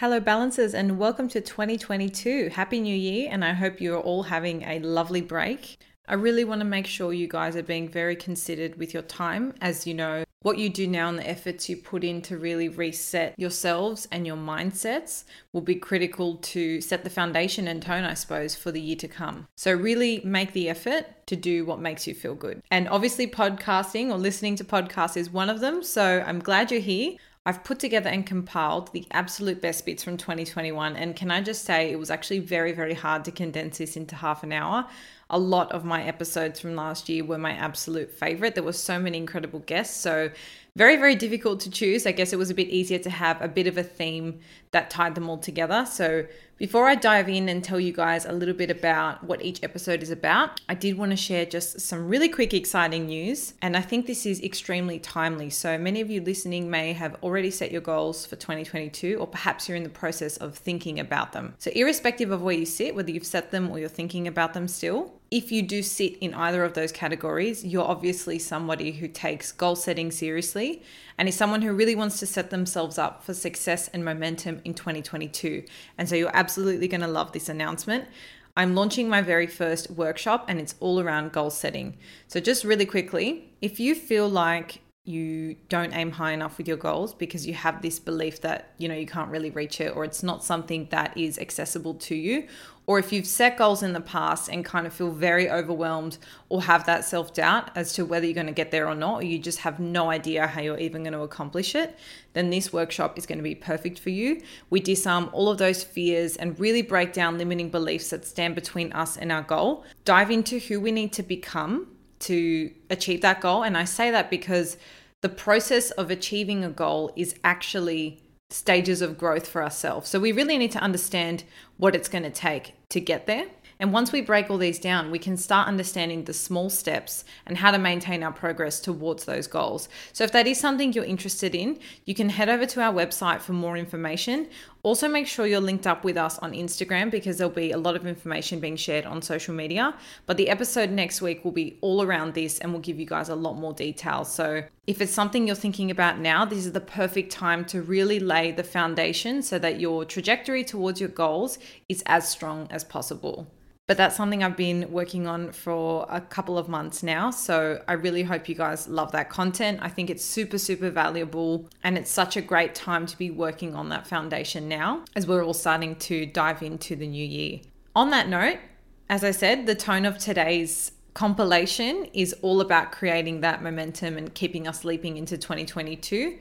Hello, balancers, and welcome to 2022. Happy New Year, and I hope you're all having a lovely break. I really want to make sure you guys are being very considered with your time. As you know, what you do now and the efforts you put in to really reset yourselves and your mindsets will be critical to set the foundation and tone, I suppose, for the year to come. So, really make the effort to do what makes you feel good. And obviously, podcasting or listening to podcasts is one of them. So, I'm glad you're here. I've put together and compiled the absolute best bits from 2021. And can I just say, it was actually very, very hard to condense this into half an hour. A lot of my episodes from last year were my absolute favorite. There were so many incredible guests. So, very, very difficult to choose. I guess it was a bit easier to have a bit of a theme that tied them all together. So, before I dive in and tell you guys a little bit about what each episode is about, I did want to share just some really quick, exciting news. And I think this is extremely timely. So, many of you listening may have already set your goals for 2022, or perhaps you're in the process of thinking about them. So, irrespective of where you sit, whether you've set them or you're thinking about them still, if you do sit in either of those categories, you're obviously somebody who takes goal setting seriously and is someone who really wants to set themselves up for success and momentum in 2022. And so you're absolutely going to love this announcement. I'm launching my very first workshop and it's all around goal setting. So, just really quickly, if you feel like you don't aim high enough with your goals because you have this belief that you know you can't really reach it or it's not something that is accessible to you. Or if you've set goals in the past and kind of feel very overwhelmed or have that self-doubt as to whether you're going to get there or not or you just have no idea how you're even going to accomplish it then this workshop is going to be perfect for you. We disarm all of those fears and really break down limiting beliefs that stand between us and our goal. Dive into who we need to become to achieve that goal and i say that because the process of achieving a goal is actually stages of growth for ourselves. So we really need to understand what it's going to take to get there. And once we break all these down, we can start understanding the small steps and how to maintain our progress towards those goals. So, if that is something you're interested in, you can head over to our website for more information. Also, make sure you're linked up with us on Instagram because there'll be a lot of information being shared on social media. But the episode next week will be all around this and we'll give you guys a lot more details. So, if it's something you're thinking about now, this is the perfect time to really lay the foundation so that your trajectory towards your goals is as strong as possible. But that's something I've been working on for a couple of months now. So I really hope you guys love that content. I think it's super, super valuable. And it's such a great time to be working on that foundation now as we're all starting to dive into the new year. On that note, as I said, the tone of today's compilation is all about creating that momentum and keeping us leaping into 2022.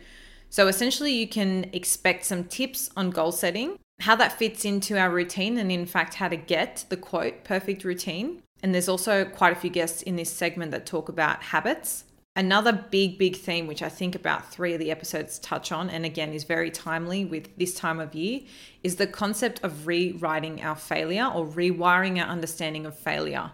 So essentially, you can expect some tips on goal setting how that fits into our routine and in fact how to get the quote perfect routine. And there's also quite a few guests in this segment that talk about habits. Another big, big theme, which I think about three of the episodes touch on, and again is very timely with this time of year, is the concept of rewriting our failure or rewiring our understanding of failure.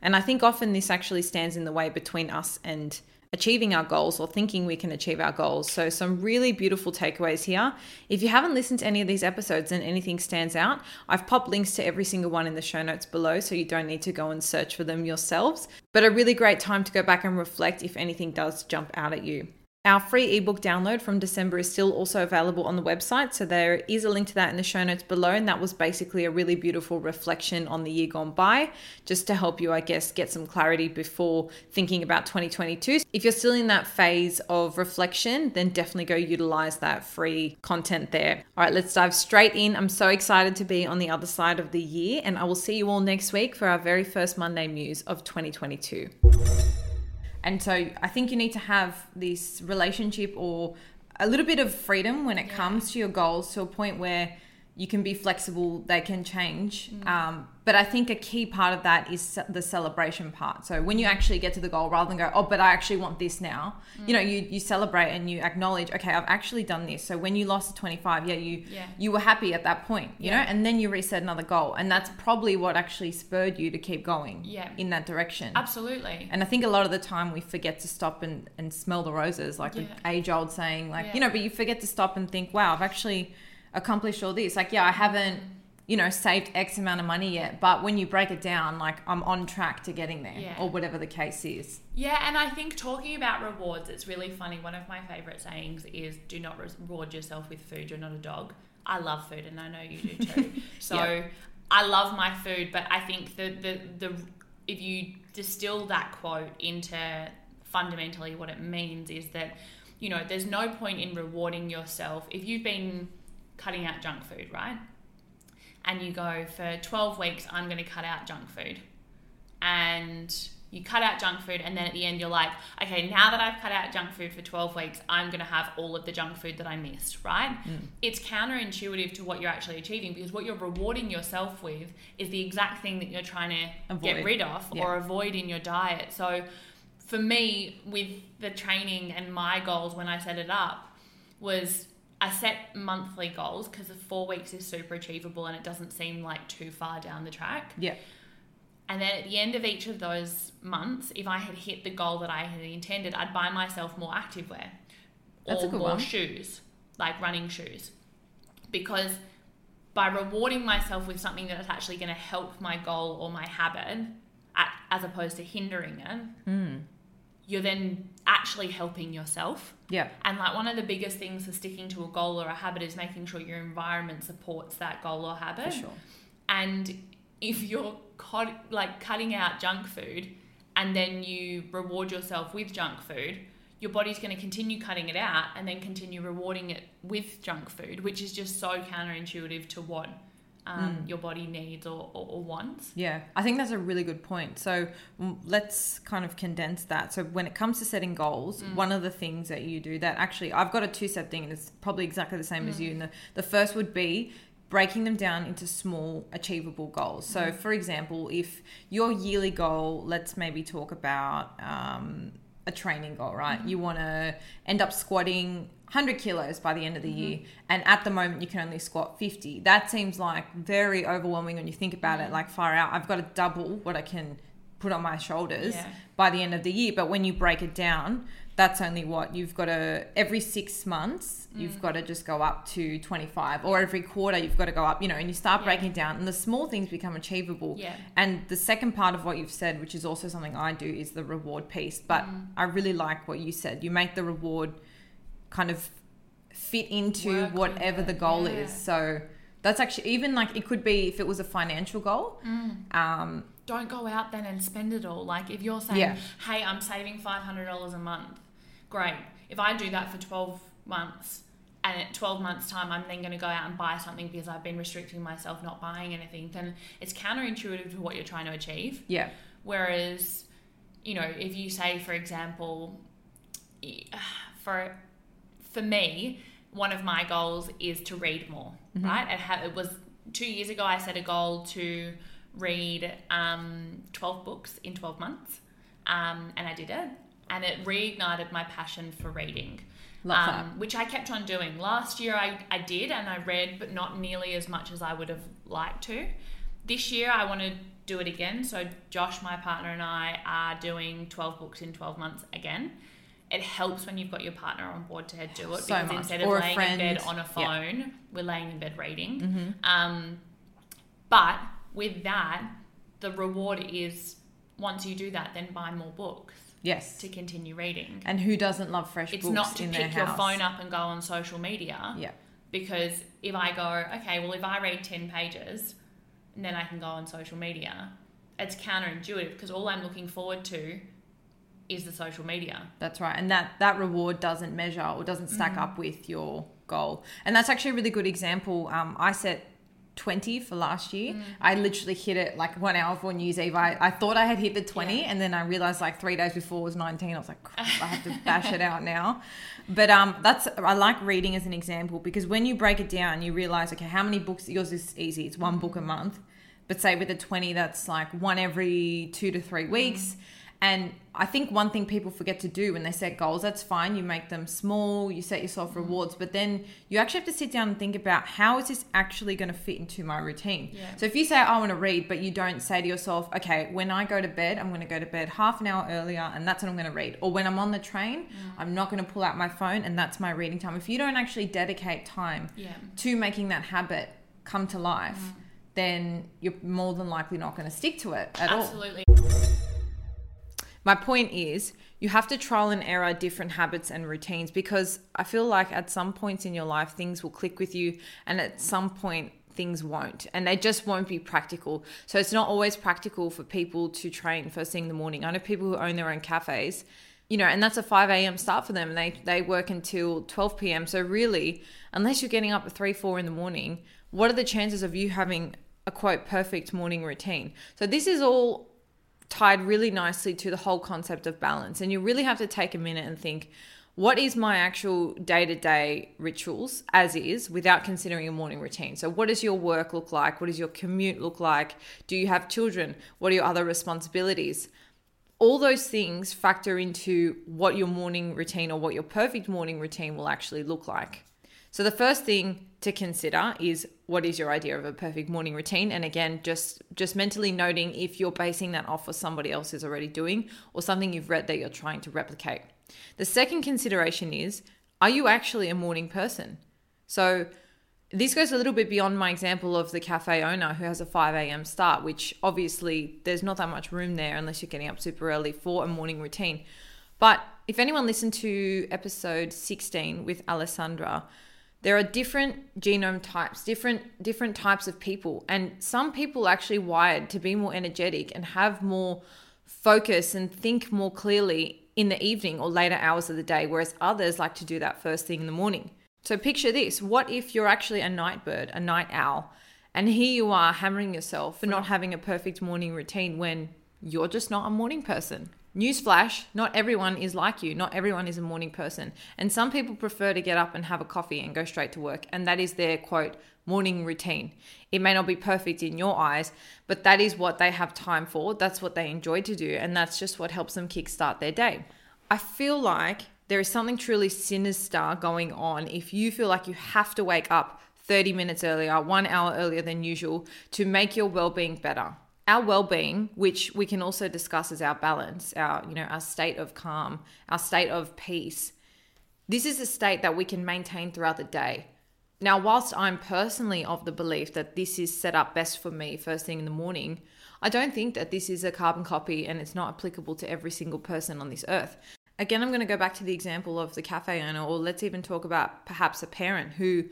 And I think often this actually stands in the way between us and achieving our goals or thinking we can achieve our goals. So, some really beautiful takeaways here. If you haven't listened to any of these episodes and anything stands out, I've popped links to every single one in the show notes below, so you don't need to go and search for them yourselves. But a really great time to go back and reflect if anything does jump out at you. Our free ebook download from December is still also available on the website, so there is a link to that in the show notes below. And that was basically a really beautiful reflection on the year gone by, just to help you, I guess, get some clarity before thinking about 2022. If you're still in that phase of reflection, then definitely go utilize that free content there. All right, let's dive straight in. I'm so excited to be on the other side of the year, and I will see you all next week for our very first Monday Muse of 2022. And so I think you need to have this relationship or a little bit of freedom when it yeah. comes to your goals to a point where you can be flexible, they can change. Mm. Um, but I think a key part of that is the celebration part. So when you actually get to the goal, rather than go, oh, but I actually want this now, mm. you know, you, you celebrate and you acknowledge, okay, I've actually done this. So when you lost to 25, yeah, you yeah. you were happy at that point, you yeah. know, and then you reset another goal. And that's probably what actually spurred you to keep going yeah. in that direction. Absolutely. And I think a lot of the time we forget to stop and, and smell the roses, like the age old saying, like, you know, but you forget to stop and think, wow, I've actually accomplished all this. Like, yeah, I haven't you know, saved X amount of money yet. But when you break it down, like I'm on track to getting there yeah. or whatever the case is. Yeah, and I think talking about rewards, it's really funny. One of my favorite sayings is do not reward yourself with food, you're not a dog. I love food, and I know you do too. So Yeah. I love my food, but I think the the the if you distill that quote into fundamentally what it means is that you know there's no point in rewarding yourself if you've been cutting out junk food, right? And you go for 12 weeks, I'm going to cut out junk food, and you cut out junk food, and then at the end you're like, okay, now that I've cut out junk food for 12 weeks, I'm going to have all of the junk food that I missed, right? Hmm. It's counterintuitive to what you're actually achieving because what you're rewarding yourself with is the exact thing that you're trying to Avoid. get rid of Yeah. or avoid in your diet. So for me, with the training and my goals when I set it up, was I set monthly goals because the four weeks is super achievable and it doesn't seem like too far down the track. Yeah. And then at the end of each of those months, if I had hit the goal that I had intended, I'd buy myself more activewear That's or a good more one. shoes, like running shoes. Because by rewarding myself with something that's actually going to help my goal or my habit, at, as opposed to hindering it, Mm. You're then actually helping yourself. Yeah. And like one of the biggest things for sticking to a goal or a habit is making sure your environment supports that goal or habit. For sure. And if you're cut, like cutting out junk food and then you reward yourself with junk food, your body's going to continue cutting it out and then continue rewarding it with junk food, which is just so counterintuitive to what um, your body needs or, or, or wants. Yeah, I think that's a really good point. So mm, let's kind of condense that. So when it comes to setting goals, one of the things that you do that actually I've got a two step thing and it's probably exactly the same as you. And the, the first would be breaking them down into small achievable goals. So for example, if your yearly goal, let's maybe talk about um, a training goal, right? You want to end up squatting 100 kilos by the end of the year, and at the moment you can only squat 50. That seems like very overwhelming when you think about it, like far out. I've got to double what I can put on my shoulders Yeah. by the end of the year. But when you break it down, that's only what you've got to every six months Mm. you've got to just go up to 25 or every quarter you've got to go up you know and you start Yeah. breaking down and the small things become achievable Yeah. and the second part of what you've said, which is also something I do, is the reward piece. But Mm. I really like what you said. You make the reward kind of fit into Work whatever the goal yeah. is. So that's actually even like it could be if it was a financial goal. Mm. Um, Don't go out then and spend it all. Like if you're saying, Yeah. hey, I'm saving $500 a month, great. If I do that for 12 months, and at 12 months time i'm then going to go out and buy something because i've been restricting myself not buying anything then it's counterintuitive to what you're trying to achieve yeah, whereas you know if you say for example for for me one of my goals is to read more right it, ha- it was two years ago i set a goal to read um, 12 books in 12 months um, and i did it and it reignited my passion for reading um, which I kept on doing. Last year I, I did and I read, but not nearly as much as I would have liked to. This year I want to do it again. So Josh, my partner, and I are doing 12 books in 12 months again. It helps when you've got your partner on board to do it So because much. instead Or of laying friend. in bed on a phone, we're laying in bed reading. Mm-hmm. Um, but with that, the reward is once you do that, then buy more books Yes. to continue reading. And who doesn't love fresh It's books It's not to pick your phone up and go on social media Yeah. because if I go, okay, well, if I read 10 pages then I can go on social media, it's counterintuitive because all I'm looking forward to is the social media. That's right. And that that reward doesn't measure or doesn't stack Mm. up with your goal. And that's actually a really good example. Um, I set 20 for last year. Mm. I literally hit it like one hour before New Year's Eve. I, I thought I had hit the 20 and then I realized like three days before was 19. I was like, crap, I have to bash it out now. But um, that's I like reading as an example because when you break it down, you realize, okay, how many books, yours is easy. It's one book a month. But say with a 20, that's like one every two to three weeks. And I think one thing people forget to do when they set goals, that's fine. You make them small, you set yourself mm. rewards, but then you actually have to sit down and think about how is this actually going to fit into my routine? Yeah. So if you say, I want to read, but you don't say to yourself, okay, when I go to bed, I'm going to go to bed half an hour earlier and that's when I'm going to read. Or when I'm on the train, mm. I'm not going to pull out my phone and that's my reading time. If you don't actually dedicate time Yeah. to making that habit come to life, mm. then you're more than likely not going to stick to it at all. Absolutely. My point is, you have to trial and error different habits and routines because I feel like at some points in your life, things will click with you, and at some point, things won't and they just won't be practical. So it's not always practical for people to train first thing in the morning. I know people who own their own cafes you know and that's a 5 a.m start for them. And they they work until 12 p.m so really unless you're getting up at 3 4 in the morning what are the chances of you having a quote perfect morning routine? So this is all tied really nicely to the whole concept of balance and you really have to take a minute and think what is my actual day to day rituals as is without considering a morning routine? So, what does your work look like? What does your commute look like? Do you have children? What are your other responsibilities? All those things factor into what your morning routine or what your perfect morning routine will actually look like. So, the first thing to consider is what is your idea of a perfect morning routine and again just just mentally noting if you're basing that off what somebody else is already doing or something you've read that you're trying to replicate the second consideration is are you actually a morning person? So, this goes a little bit beyond my example of the cafe owner who has a 5 a.m. start, which obviously there's not that much room there unless you're getting up super early for a morning routine. But if anyone listened to episode 16 with Alessandra, there are different genome types, different different types of people, and some people are actually wired to be more energetic and have more focus and think more clearly in the evening or later hours of the day, whereas others like to do that first thing in the morning. So picture this what if you're actually a night bird, a night owl, and here you are hammering yourself for not having a perfect morning routine when you're just not a morning person? Newsflash, not everyone is like you. Not everyone is a morning person. And some people prefer to get up and have a coffee and go straight to work. And that is their quote, morning routine. It may not be perfect in your eyes, but that is what they have time for. That's what they enjoy to do. And that's just what helps them kickstart their day. I feel like there is something truly sinister going on if you feel like you have to wake up 30 minutes earlier, one hour earlier than usual to make your well being better. Our well being, which we can also discuss as our balance, our, you know, our state of calm, our state of peace. This is a state that we can maintain throughout the day. Now, whilst I'm personally of the belief that this is set up best for me first thing in the morning, I don't think that this is a carbon copy and it's not applicable to every single person on this earth. Again, I'm going to go back to the example of the cafe owner, or let's even talk about perhaps a parent who,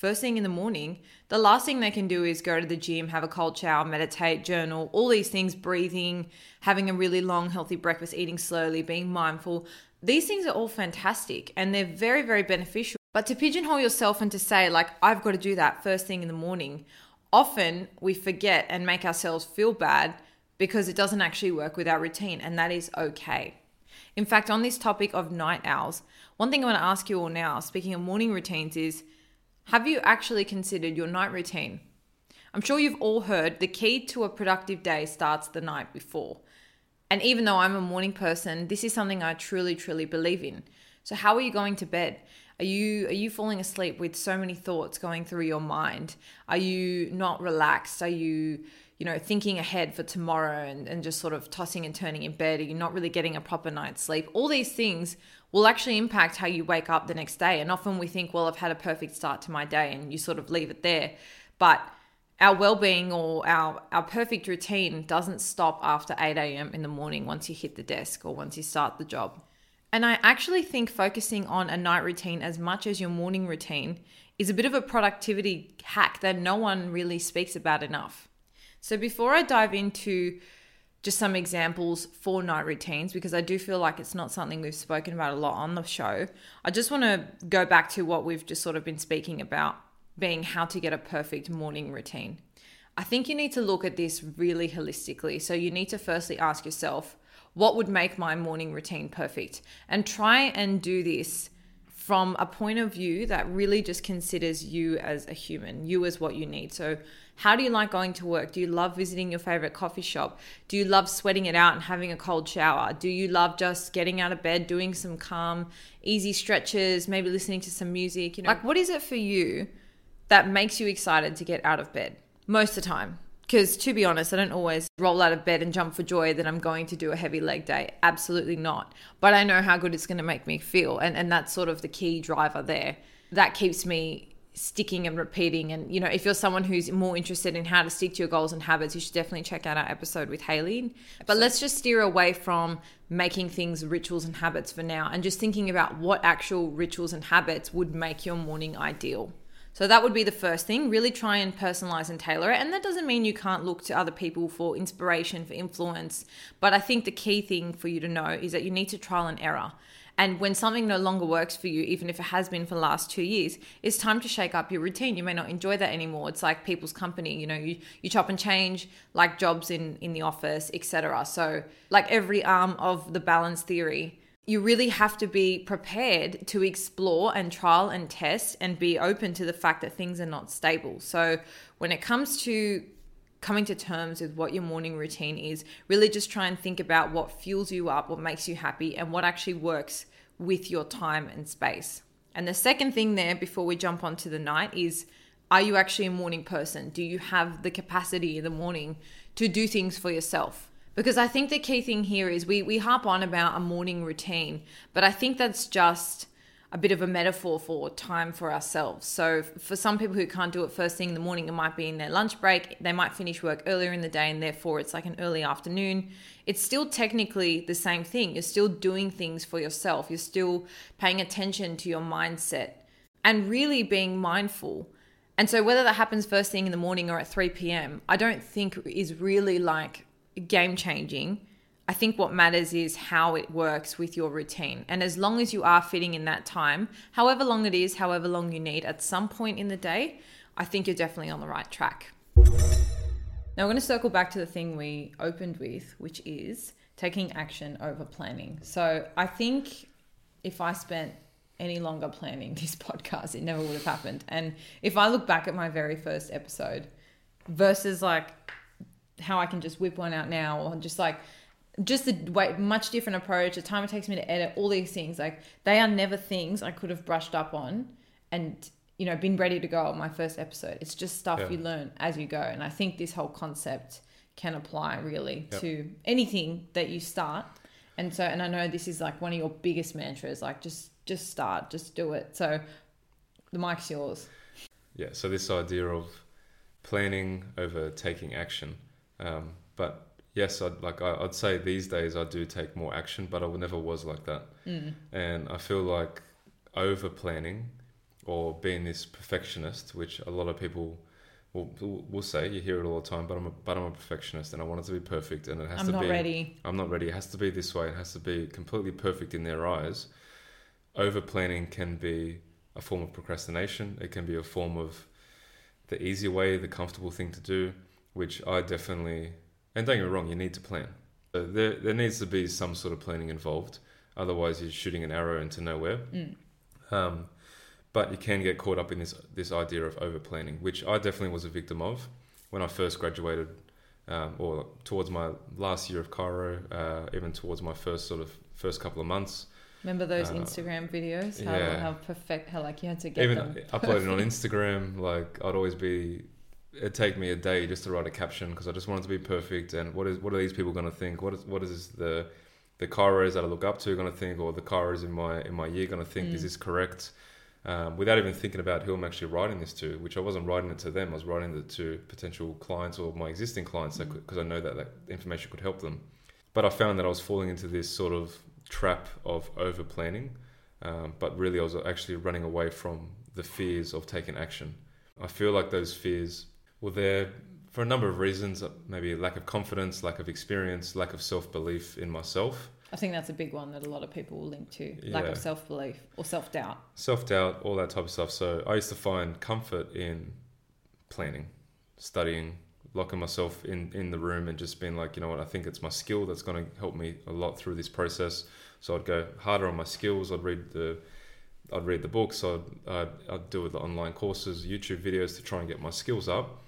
first thing in the morning, the last thing they can do is go to the gym, have a cold shower, meditate, journal, all these things, breathing, having a really long, healthy breakfast, eating slowly, being mindful. These things are all fantastic and they're very, very beneficial but to pigeonhole yourself and to say, like, I've got to do that first thing in the morning, often we forget and make ourselves feel bad because it doesn't actually work with our routine, and that is okay. In fact, on this topic of night owls, one thing I want to ask you all now, speaking of morning routines, is have you actually considered your night routine? I'm sure you've all heard the key to a productive day starts the night before. And even though I'm a morning person, this is something I truly, truly believe in. So, how are you going to bed? Are you are you falling asleep with so many thoughts going through your mind? Are you not relaxed? Are you you know thinking ahead for tomorrow and, and just sort of tossing and turning in bed? Are you not really getting a proper night's sleep? All these things will actually impact how you wake up the next day. And often we think, well, I've had a perfect start to my day, and you sort of leave it there. But our well-being or our, our perfect routine doesn't stop after 8 a.m. in the morning once you hit the desk or once you start the job. And I actually think focusing on a night routine as much as your morning routine is a bit of a productivity hack that no one really speaks about enough. So before I dive into just some examples for night routines, because I do feel like it's not something we've spoken about a lot on the show, I just want to go back to what we've just sort of been speaking about being how to get a perfect morning routine. I think you need to look at this really holistically. So you need to firstly ask yourself, what would make my morning routine perfect? And try and do this from a point of view that really just considers you as a human, you as what you need. So, how do you like going to work? Do you love visiting your favorite coffee shop? Do you love sweating it out and having a cold shower? Do you love just getting out of bed, doing some calm, easy stretches, maybe listening to some music? You know, like what is it for you that makes you excited to get out of bed most of the time? Because to be honest, I don't always roll out of bed and jump for joy that I'm going to do a heavy leg day. Absolutely not. But I know how good it's going to make me feel. And, and that's sort of the key driver there. That keeps me sticking and repeating. And, you know, if you're someone who's more interested in how to stick to your goals and habits, you should definitely check out our episode with Hayley. But let's just steer away from making things rituals and habits for now and just thinking about what actual rituals and habits would make your morning ideal. So that would be the first thing. Really try and personalize and tailor it. And that doesn't mean you can't look to other people for inspiration, for influence. But I think the key thing for you to know is that you need to trial and error. And when something no longer works for you, even if it has been for the last two years, it's time to shake up your routine. You may not enjoy that anymore. It's like people's company, you know, you, you chop and change like jobs in, in the office, etc. So like every arm of the balance theory, you really have to be prepared to explore and trial and test and be open to the fact that things are not stable. So when it comes to coming to terms with what your morning routine is, really just try and think about what fuels you up, what makes you happy, and what actually works with your time and space. And the second thing there before we jump onto the night is are you actually a morning person? Do you have the capacity in the morning to do things for yourself? Because I think the key thing here is we, we harp on about a morning routine, but I think that's just a bit of a metaphor for time for ourselves. So for some people who can't do it first thing in the morning, it might be in their lunch break. They might finish work earlier in the day and therefore it's like an early afternoon. It's still technically the same thing. You're still doing things for yourself. You're still paying attention to your mindset and really being mindful. And so whether that happens first thing in the morning or at 3 p.m., I don't think is really like game changing I think what matters is how it works with your routine. And as long as you are fitting in that time, however long it is, however long you need at some point in the day, I think you're definitely on the right track. Now, we're going to circle back to the thing we opened with, which is taking action over planning. So, I think if I spent any longer planning this podcast, it never would have happened. And if I look back at my very first episode versus like how I can just whip one out now or just like just a way, much different approach, the time it takes me to edit, all these things, like they are never things I could have brushed up on and, you know, been ready to go on my first episode. It's just stuff yeah. you learn as you go. And I think this whole concept can apply really yep. to anything that you start. And so, and I know this is like one of your biggest mantras, like just, just start, just do it. So the mic's yours. Yeah. So this idea of planning over taking action. Um, but yes, I'd like I, would say these days I do take more action, but I never was like that. Mm. And I feel like over planning or being this perfectionist, which a lot of people will, will say, you hear it all the time, but I'm a, but I'm a perfectionist and I want it to be perfect and it has I'm to be. I'm not ready. I'm not ready. It has to be this way. It has to be completely perfect in their eyes. Over planning can be a form of procrastination. It can be a form of the easy way, the comfortable thing to do, which I definitely and don't get me wrong, you need to plan. there, there needs to be some sort of planning involved. Otherwise, you're shooting an arrow into nowhere. Mm. Um, but you can get caught up in this this idea of over planning, which I definitely was a victim of when I first graduated, um, or towards my last year of chiro, uh, even towards my first sort of first couple of months. Remember those uh, Instagram videos? How, yeah. how perfect, how like you had to get even them. uploading on Instagram. Like I'd always be it take me a day just to write a caption because I just wanted to be perfect. And what is what are these people going to think? What is what is the the chiros that I look up to going to think, or the chiros in my in my year going to think? Mm. Is this correct? Um, without even thinking about who I'm actually writing this to, which I wasn't writing it to them. I was writing it to potential clients or my existing clients because mm. I know that that information could help them. But I found that I was falling into this sort of trap of over planning, um, but really I was actually running away from the fears of taking action. I feel like those fears well, they're for a number of reasons. Uh, maybe lack of confidence, lack of experience, lack of self belief in myself. I think that's a big one that a lot of people will link to yeah. lack of self belief or self doubt. Self doubt, all that type of stuff. So I used to find comfort in planning, studying, locking myself in, in the room and just being like, you know what, I think it's my skill that's going to help me a lot through this process. So I'd go harder on my skills. I'd read the I'd read the books. I'd, I'd, I'd do the online courses, YouTube videos to try and get my skills up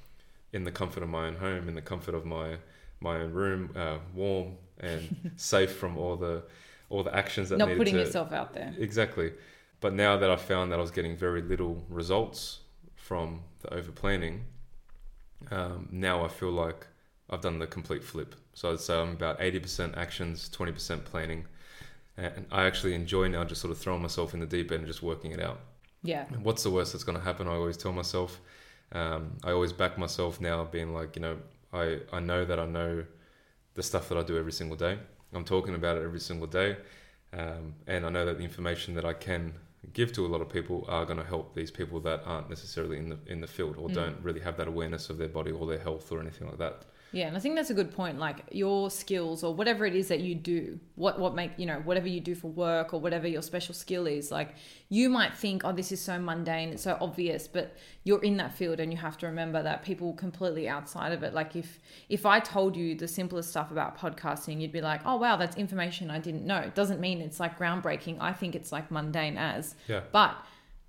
in the comfort of my own home, in the comfort of my my own room, uh, warm and safe from all the all the actions that not putting to, yourself out there. Exactly. But now that I found that I was getting very little results from the over planning, um, now I feel like I've done the complete flip. So I'd say I'm about 80% actions, 20% planning. And I actually enjoy now just sort of throwing myself in the deep end and just working it out. Yeah. What's the worst that's going to happen? I always tell myself. Um, I always back myself now, being like, you know, I, I know that I know the stuff that I do every single day. I'm talking about it every single day. Um, and I know that the information that I can give to a lot of people are going to help these people that aren't necessarily in the in the field or mm. don't really have that awareness of their body or their health or anything like that. Yeah, and I think that's a good point. Like your skills or whatever it is that you do, what what make you know whatever you do for work or whatever your special skill is. Like you might think, oh, this is so mundane, it's so obvious, but you're in that field, and you have to remember that people completely outside of it. Like if if I told you the simplest stuff about podcasting, you'd be like, oh wow, that's information I didn't know. It doesn't mean it's like groundbreaking. I think it's like mundane as. Yeah. But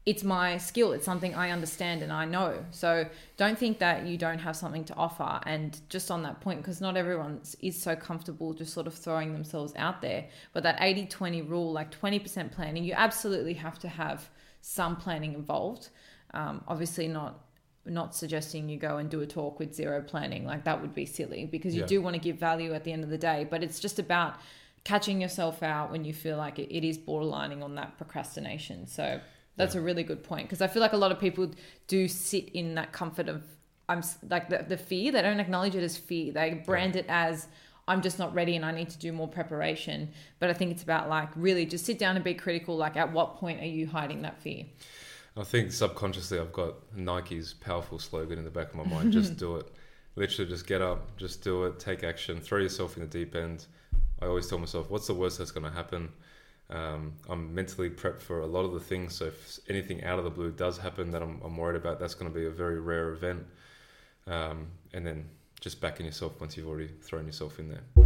it's my skill. It's something I understand and I know. So don't think that you don't have something to offer. And just on that point, because not everyone is so comfortable just sort of throwing themselves out there. But that 80 20 rule, like 20% planning, you absolutely have to have some planning involved. Um, obviously, not not suggesting you go and do a talk with zero planning like that would be silly because you yeah. do want to give value at the end of the day but it's just about catching yourself out when you feel like it, it is borderlining on that procrastination so that's yeah. a really good point because I feel like a lot of people do sit in that comfort of I'm like the, the fear. They don't acknowledge it as fear. They brand it as I'm just not ready and I need to do more preparation. But I think it's about like really just sit down and be critical. Like, at what point are you hiding that fear? I think subconsciously I've got Nike's powerful slogan in the back of my mind just do it. Literally, just get up, just do it, take action, throw yourself in the deep end. I always tell myself, what's the worst that's going to happen? Um, I'm mentally prepped for a lot of the things. So if anything out of the blue does happen that I'm, I'm worried about, that's going to be a very rare event. Um, and then just backing yourself once you've already thrown yourself in there.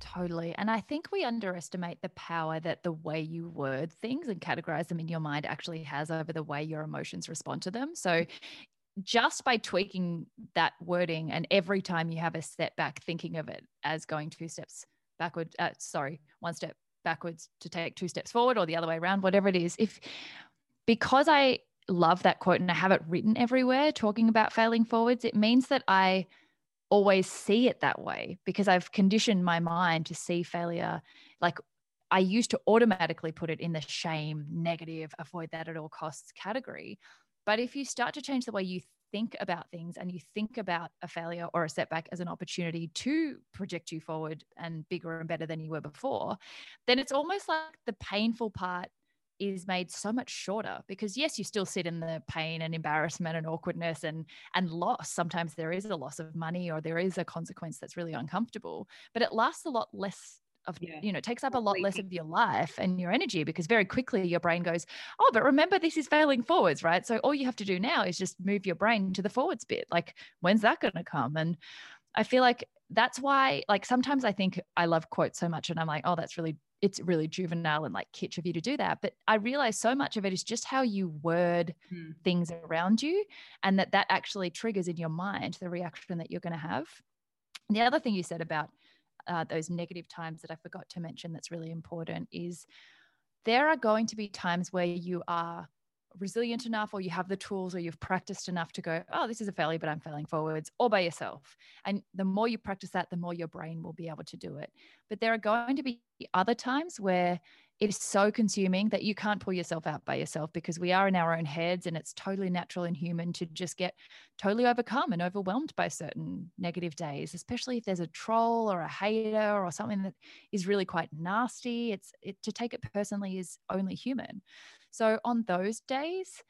Totally. And I think we underestimate the power that the way you word things and categorize them in your mind actually has over the way your emotions respond to them. So just by tweaking that wording and every time you have a setback, thinking of it as going two steps backward, uh, sorry, one step backwards to take two steps forward or the other way around, whatever it is. If because I love that quote and I have it written everywhere talking about failing forwards, it means that I always see it that way because I've conditioned my mind to see failure like I used to automatically put it in the shame, negative, avoid that at all costs category. But if you start to change the way you think about things and you think about a failure or a setback as an opportunity to project you forward and bigger and better than you were before, then it's almost like the painful part is made so much shorter because yes you still sit in the pain and embarrassment and awkwardness and and loss. Sometimes there is a loss of money or there is a consequence that's really uncomfortable but it lasts a lot less of yeah. you know it takes up a lot less of your life and your energy because very quickly your brain goes oh but remember this is failing forwards right so all you have to do now is just move your brain to the forwards bit like when's that going to come and i feel like that's why like sometimes i think i love quotes so much and i'm like oh that's really it's really juvenile and like kitsch of you to do that but i realize so much of it is just how you word hmm. things around you and that that actually triggers in your mind the reaction that you're going to have the other thing you said about uh, those negative times that I forgot to mention that's really important is there are going to be times where you are resilient enough or you have the tools or you've practiced enough to go oh this is a failure but i'm failing forwards all by yourself. And the more you practice that the more your brain will be able to do it. But there are going to be other times where it is so consuming that you can't pull yourself out by yourself because we are in our own heads and it's totally natural and human to just get totally overcome and overwhelmed by certain negative days especially if there's a troll or a hater or something that is really quite nasty. It's it, to take it personally is only human. So on those days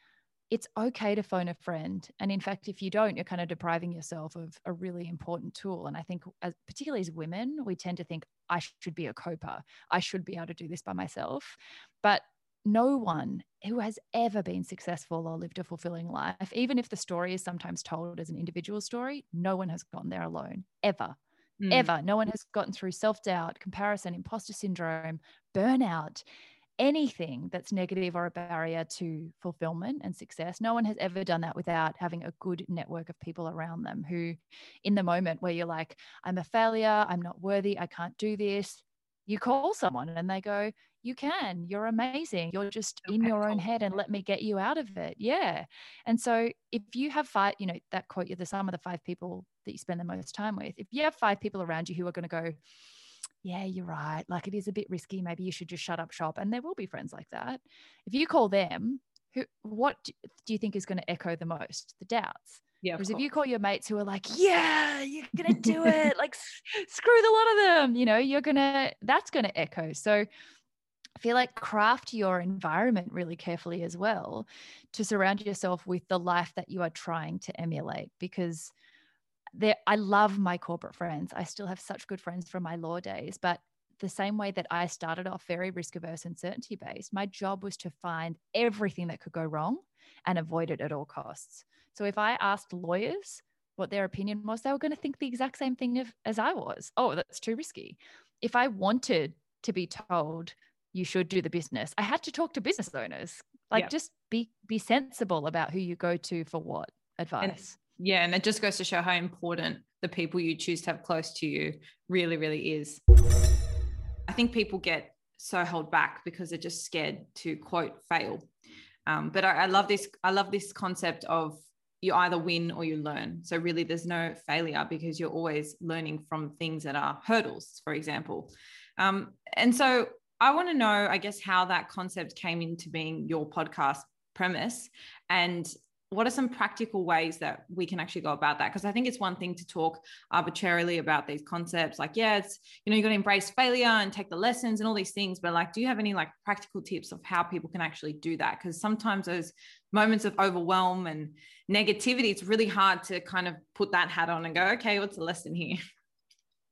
it's okay to phone a friend. And in fact, if you don't, you're kind of depriving yourself of a really important tool. And I think, as, particularly as women, we tend to think, I should be a coper. I should be able to do this by myself. But no one who has ever been successful or lived a fulfilling life, even if the story is sometimes told as an individual story, no one has gotten there alone, ever. Mm. Ever. No one has gotten through self doubt, comparison, imposter syndrome, burnout anything that's negative or a barrier to fulfillment and success. No one has ever done that without having a good network of people around them who, in the moment where you're like, I'm a failure, I'm not worthy, I can't do this, you call someone and they go, You can, you're amazing. You're just in your own head and let me get you out of it. Yeah. And so if you have five, you know, that quote, you're the sum of the five people that you spend the most time with. If you have five people around you who are going to go, yeah, you're right. Like it is a bit risky. Maybe you should just shut up shop. And there will be friends like that. If you call them, who, what do you think is going to echo the most? The doubts. Yeah. Whereas if you call your mates who are like, yeah, you're going to do it, like screw the lot of them, you know, you're going to, that's going to echo. So I feel like craft your environment really carefully as well to surround yourself with the life that you are trying to emulate because there I love my corporate friends. I still have such good friends from my law days, but the same way that I started off very risk averse and certainty based, my job was to find everything that could go wrong and avoid it at all costs. So if I asked lawyers what their opinion was, they were going to think the exact same thing of, as I was. Oh, that's too risky. If I wanted to be told you should do the business. I had to talk to business owners. Like just be be sensible about who you go to for what advice. Yeah, and it just goes to show how important the people you choose to have close to you really, really is. I think people get so held back because they're just scared to quote fail. Um, but I, I love this. I love this concept of you either win or you learn. So really, there's no failure because you're always learning from things that are hurdles, for example. Um, and so I want to know, I guess, how that concept came into being your podcast premise and what are some practical ways that we can actually go about that? Because i think it's one thing to talk arbitrarily about these concepts like yeah it's you know you got to embrace failure and take the lessons and all these things but like do you have any like practical tips of how people can actually do that? Because sometimes those moments of overwhelm and negativity it's really hard to kind of put that hat on and go okay what's the lesson here?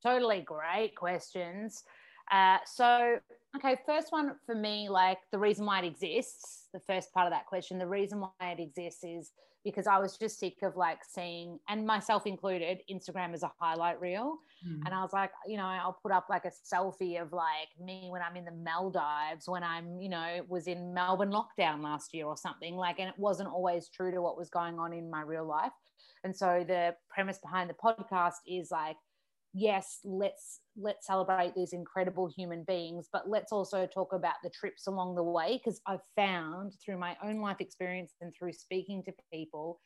Totally great questions. Uh, so Okay, first one for me, like the reason why it exists, the first part of that question, the reason why it exists is because I was just sick of like seeing, and myself included, Instagram as a highlight reel. Mm. And I was like, you know, I'll put up like a selfie of like me when I'm in the Maldives, when I'm, you know, was in Melbourne lockdown last year or something. Like, and it wasn't always true to what was going on in my real life. And so the premise behind the podcast is like, yes, let's let's celebrate these incredible human beings, but let's also talk about the trips along the way because I've found through my own life experience and through speaking to people,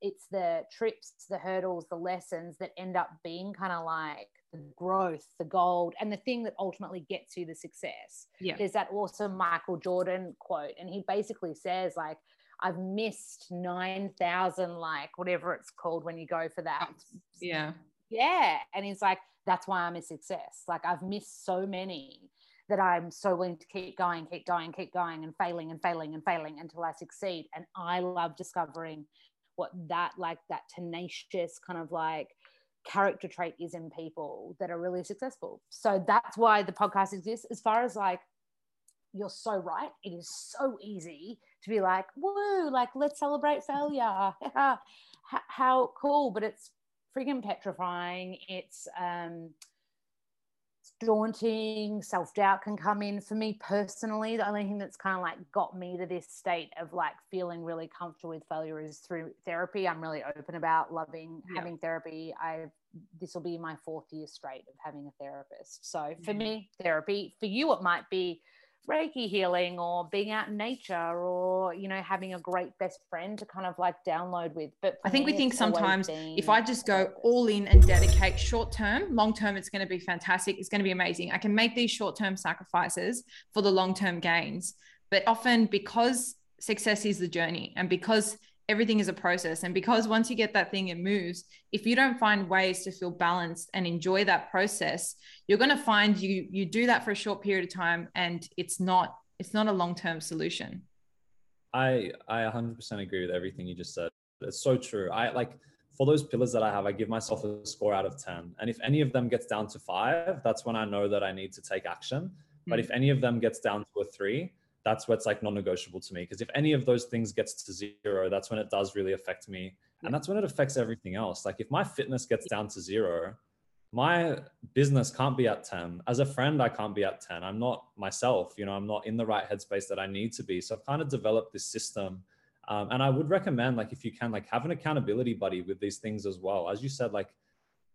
it's the trips, the hurdles, the lessons that end up being kind of like the growth, the gold, and the thing that ultimately gets you the success. Yeah. There's that awesome Michael Jordan quote, and he basically says, like, I've missed 9,000, like, whatever it's called when you go for that. Yeah yeah. And he's like, that's why I'm a success. Like I've missed so many that I'm so willing to keep going, keep going, keep going and failing and failing and failing until I succeed. And I love discovering what that like that tenacious kind of like character trait is in people that are really successful. So that's why the podcast exists. As far as like you're so right. It is so easy to be like, woo, like let's celebrate failure. How cool. But it's freaking petrifying. It's um, it's daunting. Self doubt can come in. For me personally, the only thing that's kind of like got me to this state of like feeling really comfortable with failure is through therapy. I'm really open about loving yeah. having therapy. I've this will be my fourth year straight of having a therapist. So for yeah. me, therapy. For you, it might be Reiki healing or being out in nature or, you know, having a great best friend to kind of like download with. But I think we think sometimes if I just go all in and dedicate short term, long term, it's going to be fantastic. It's going to be amazing. I can make these short term sacrifices for the long term gains. But often because success is the journey and because everything is a process. And because once you get that thing, it moves. If you don't find ways to feel balanced and enjoy that process, you're going to find you you do that for a short period of time, and it's not it's not a long term solution. I I 100% agree with everything you just said. It's so true. I like for those pillars that I have, I give myself a score out of 10. And if any of them gets down to five, that's when I know that I need to take action. Mm-hmm. But if any of them gets down to a three, that's what's like non-negotiable to me because if any of those things gets to zero that's when it does really affect me and that's when it affects everything else. Like if my fitness gets down to zero my business can't be at 10 as a friend i can't be at 10 i'm not myself you know i'm not in the right headspace that i need to be. So i've kind of developed this system um, and i would recommend like if you can like have an accountability buddy with these things as well. As you said like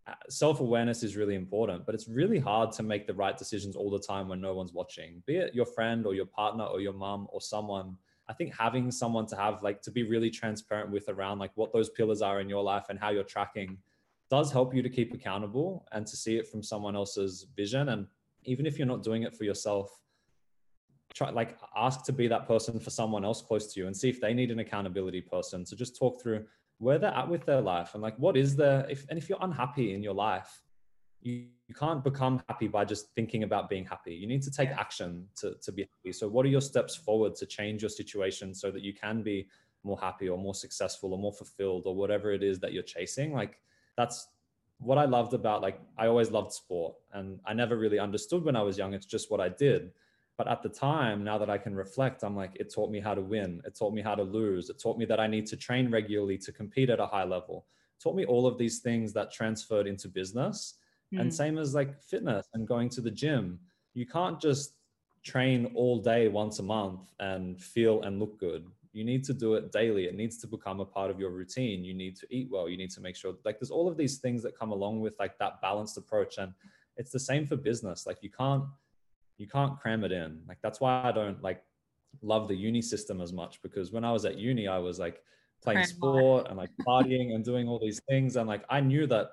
Uh, self awareness is really important, but it's really hard to make the right decisions all the time when no one's watching, be it your friend or your partner or your mom or someone. I think having someone to have like to be really transparent with around like what those pillars are in your life and how you're tracking does help you to keep accountable and to see it from someone else's vision. And even if you're not doing it for yourself, try like ask to be that person for someone else close to you and see if they need an accountability person to just talk through where they're at with their life and like what is there if and if you're unhappy in your life you, you can't become happy by just thinking about being happy. You need to take action to, to be happy. So what are your steps forward to change your situation so that you can be more happy or more successful or more fulfilled or whatever it is that you're chasing? Like that's what i loved about like i always loved sport and i never really understood when i was young. It's just what i did but at the time, now that I can reflect, I'm like, it taught me how to win. It taught me how to lose. It taught me that I need to train regularly to compete at a high level. It taught me all of these things that transferred into business. Mm. And same as like fitness and going to the gym. You can't just train all day once a month and feel and look good. You need to do it daily. It needs to become a part of your routine. You need to eat well. You need to make sure like there's all of these things that come along with like that balanced approach. And it's the same for business. Like you can't you can't cram it in. Like that's why I don't like love the uni system as much because when I was at uni, I was like playing sport and like partying and doing all these things. And like I knew that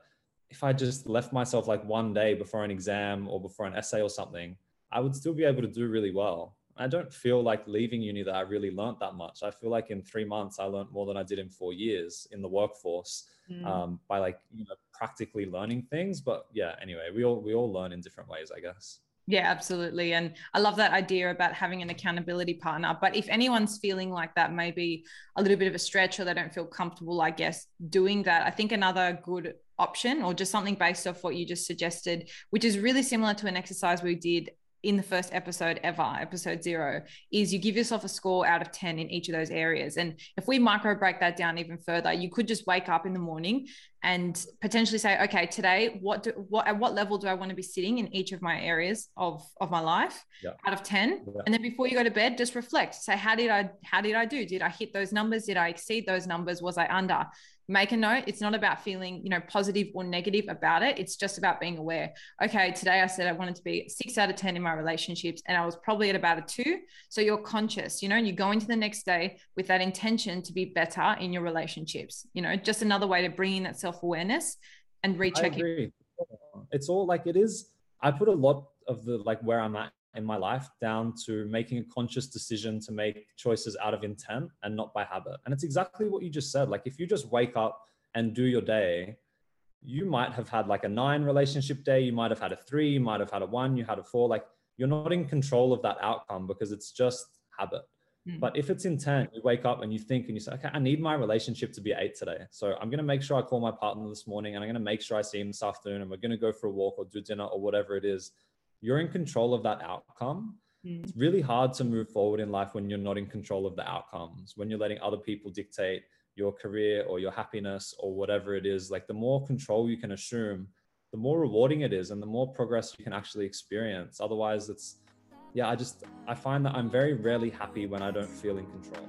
if I just left myself like one day before an exam or before an essay or something, I would still be able to do really well. I don't feel like leaving uni that I really learned that much. I feel like in three months I learned more than I did in four years in the workforce mm. um, by like you know practically learning things. But yeah, anyway, we all we all learn in different ways, I guess. Yeah, absolutely. And I love that idea about having an accountability partner. But if anyone's feeling like that may be a little bit of a stretch or they don't feel comfortable, I guess, doing that, I think another good option or just something based off what you just suggested, which is really similar to an exercise we did in the first episode ever, episode zero, is you give yourself a score out of 10 in each of those areas. And if we micro break that down even further, you could just wake up in the morning and potentially say, okay, today, what do, what at what level do I want to be sitting in each of my areas of of my life yeah. out of 10? Yeah. And then before you go to bed, just reflect. Say, how did I how did I do? Did I hit those numbers? Did I exceed those numbers? Was I under? Make a note. It's not about feeling, you know, positive or negative about it. It's just about being aware. Okay, today I said I wanted to be six out of 10 in my relationships, and I was probably at about a two. So you're conscious, you know, and you go into the next day with that intention to be better in your relationships. You know, just another way to bring in that self awareness and rechecking. It's all like it is. I put a lot of the like where I'm at in my life down to making a conscious decision to make choices out of intent and not by habit. And it's exactly what you just said. Like if you just wake up and do your day, you might have had like a nine relationship day, you might have had a three, you might have had a one, you had a four. Like you're not in control of that outcome because it's just habit. Mm. But if it's intent, you wake up and you think and you say, okay, I need my relationship to be eight today. So I'm going to make sure I call my partner this morning and I'm going to make sure I see him this afternoon and we're going to go for a walk or do dinner or whatever it is you're in control of that outcome. Mm. It's really hard to move forward in life when you're not in control of the outcomes, when you're letting other people dictate your career or your happiness or whatever it is. Like the more control you can assume, the more rewarding it is and the more progress you can actually experience. Otherwise, it's, yeah, I just, I find that I'm very rarely happy when I don't feel in control.